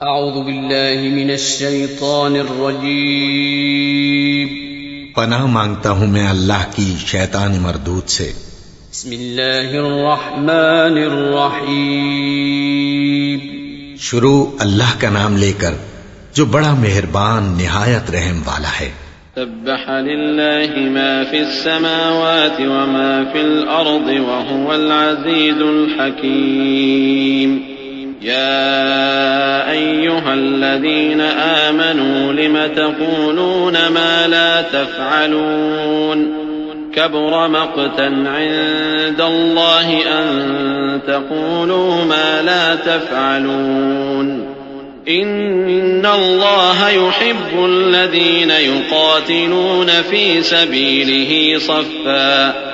أعوذ بالله من الشيطان الرجيم. پناہ مانگتا ہوں میں اللہ کی شیطان مردود سے۔ بسم الله الرحمن الرحيم شروع اللہ کا نام لے کر جو بڑا مہربان نہایت رحم والا ہے۔ سبح لله ما في السماوات وما في الأرض وهو العزيز الحكيم يا أيها الذين آمنوا لم تقولون ما لا تفعلون كبر مقتا عند الله أن تقولوا ما لا تفعلون إن الله يحب الذين يقاتلون في سبيله صفا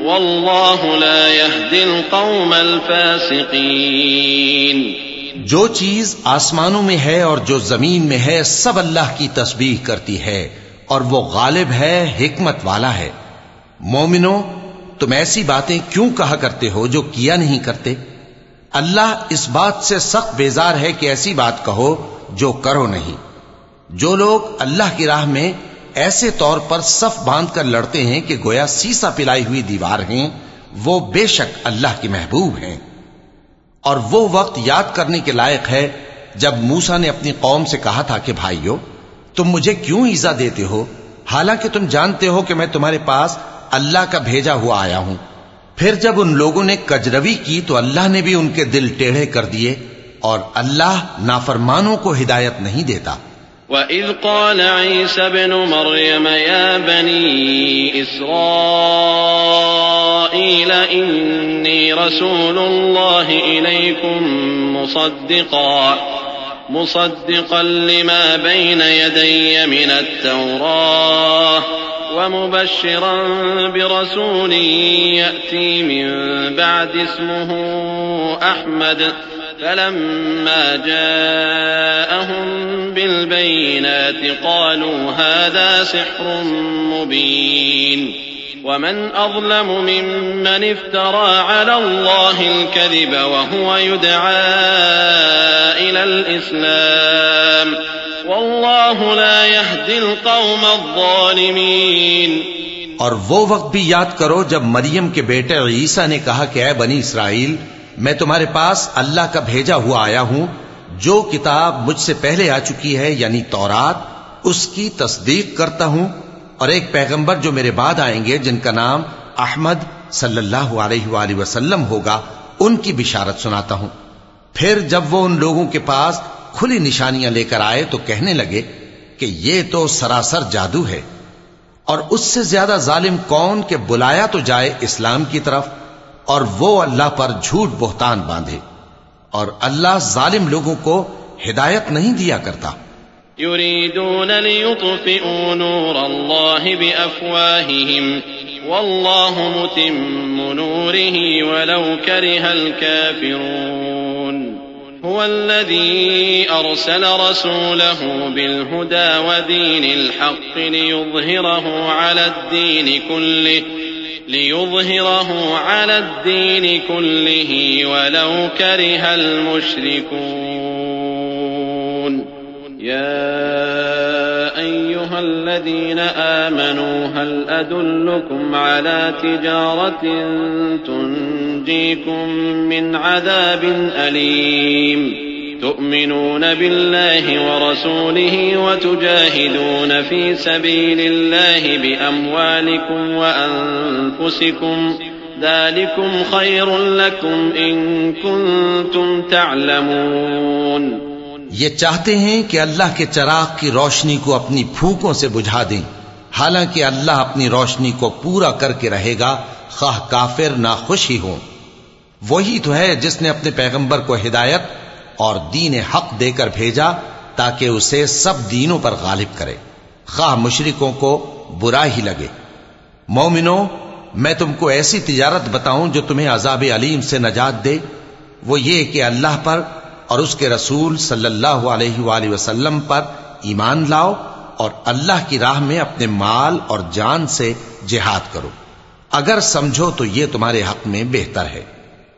والله لا يهدي القوم الفاسقين جو چیز آسمانوں میں ہے اور جو زمین میں ہے، سب اللہ کی تسبیح کرتی ہے، اور وہ غالب ہے، حکمت والا ہے۔ مومنو تم ایسی باتیں کیوں کہا کرتے ہو جو کیا نہیں کرتے؟ اللہ اس بات سے سخت بیزار ہے کہ ایسی بات کہو جو کرو نہیں۔ جو لوگ اللہ کی راہ میں ایسے طور پر صف باندھ کر لڑتے ہیں کہ گویا سیسا پلائی ہوئی دیوار ہیں، وہ بے شک اللہ کے محبوب ہیں۔ اور وہ وقت یاد کرنے کے لائق ہے جب موسا نے اپنی قوم سے کہا تھا کہ، بھائیو، تم مجھے کیوں ایزا دیتے ہو؟ حالانکہ تم جانتے ہو کہ میں تمہارے پاس اللہ کا بھیجا ہوا آیا ہوں۔ پھر جب ان لوگوں نے کجروی کی تو اللہ نے بھی ان کے دل ٹیڑھے کر دیے اور اللہ نافرمانوں کو ہدایت نہیں دیتا۔ وَإِذْ قَالَ عِيسَى ابْنُ مَرْيَمَ يَا بَنِي إِسْرَائِيلَ إِنِّي رَسُولُ اللَّهِ إِلَيْكُمْ مُصَدِّقًا مُصَدِّقًا لِمَا بَيْنَ يَدَيَّ مِنَ التَّوْرَاةِ وَمُبَشِّرًا بِرَسُولٍ يَأْتِي مِن بَعْدِ اسْمُهُ أَحْمَدُ فلما جاءهم بالبينات قالوا هذا سحر مبين. ومن أظلم ممن افترى على الله الكذب وهو يدعى إلى الإسلام. والله لا يهدي القوم الظالمين. اور وہ وقت بھی یاد کرو جب مریم کے بیٹے عیسیٰ نے کہا کہ اے بنی اسرائیل میں تمہارے پاس اللہ کا بھیجا ہوا آیا ہوں، جو کتاب مجھ سے پہلے آ چکی ہے یعنی تورات، اس کی تصدیق کرتا ہوں، اور ایک پیغمبر جو میرے بعد آئیں گے، جن کا نام احمد صلی اللہ علیہ وآلہ وسلم ہوگا، ان کی بشارت سناتا ہوں۔ پھر جب وہ ان لوگوں کے پاس کھلی نشانیاں لے کر آئے، تو کہنے لگے کہ یہ تو سراسر جادو ہے۔ اور اس سے زیادہ ظالم کون کہ بلایا تو جائے اسلام کی طرف؟ اور وہ اللہ پر جھوٹ بہتان باندھے اور اللہ ظالم لوگوں کو ہدایت نہیں دیا کرتا۔ يريدون ليطفئوا نور الله بأفواههم والله متم نوره ولو كره الكافرون هو الذي أرسل رسوله بالهدى ودين الحق ليظهره على الدين كله ليظهره على الدين كله ولو كره المشركون. يا أيها الذين آمنوا هل أدلكم على تجارة تنجيكم من عذاب أليم؟ تؤمنون بالله ورسوله وتجاهدون في سبيل الله بأموالكم وأنفسكم ذلكم خير لكم إن كنتم تعلمون یہ چاہتے ہیں کہ اللہ کے چراغ کی روشنی کو اپنی پھوکوں سے بجھا دیں۔ حالانکہ اللہ اپنی روشنی کو پورا کر کے رہے گا، خواہ کافر نہ خوش ہی ہوں۔ وہی تو ہے جس نے اپنے پیغمبر کو ہدایت اور دین حق دے کر بھیجا تاکہ اسے سب دینوں پر غالب کرے۔ خواہ مشرکوں کو برا ہی لگے۔ مومنو میں تم کو ایسی تجارت بتاؤں جو تمہیں عذاب علیم سے نجات دے۔ وہ یہ کہ اللہ پر اور اس کے رسول صلی اللہ علیہ وآلہ وسلم پر ایمان لاؤ اور اللہ کی راہ میں اپنے مال اور جان سے جہاد کرو۔ اگر سمجھو تو یہ تمہارے حق میں بہتر ہے۔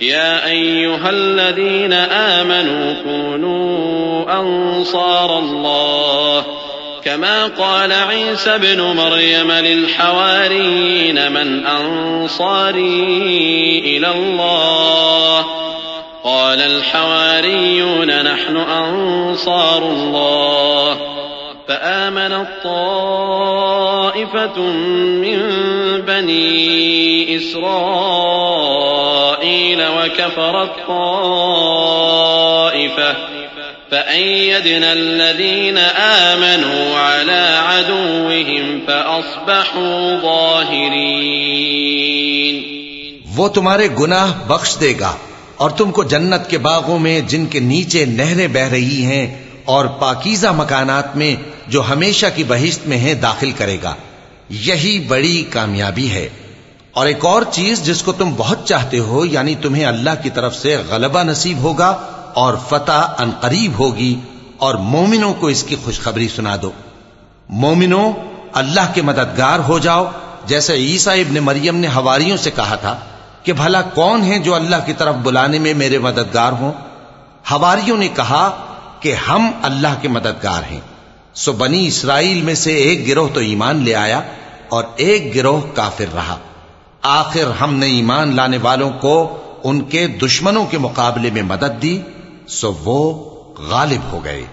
يا أيها الذين آمنوا كونوا أنصار الله. كما قال عيسى ابن مريم للحواريين من أنصاري إلى الله. قال الحواريون نحن أنصار الله. فآمنت طائفة من بني إسرائيل. وكفرت طائفة فأيدنا الذين آمنوا على عدوهم فأصبحوا ظاهرين وہ تمہارے گناہ بخش دے گا اور تم کو جنت کے باغوں میں جن کے نیچے نہریں بہ رہی ہیں اور پاکیزہ مکانات میں جو ہمیشہ کی بہشت میں ہیں داخل کرے گا۔ یہی بڑی کامیابی ہے۔ اور ایک اور چیز جس کو تم بہت چاہتے ہو یعنی تمہیں اللہ کی طرف سے غلبہ نصیب ہوگا اور فتح ان قریب ہوگی، اور مومنوں کو اس کی خوشخبری سنا دو۔ مومنوں، اللہ کے مددگار ہو جاؤ، جیسے عیسیٰ ابن مریم نے ہواریوں سے کہا تھا کہ بھلا کون ہیں جو اللہ کی طرف بلانے میں میرے مددگار ہوں؟ ہواریوں نے کہا کہ ہم اللہ کے مددگار ہیں۔ سو بنی اسرائیل میں سے ایک گروہ تو ایمان لے آیا اور ایک گروہ کافر رہا۔ آخر ہم نے ایمان لانے والوں کو ان کے دشمنوں کے مقابلے میں مدد دی، سو وہ غالب ہو گئے۔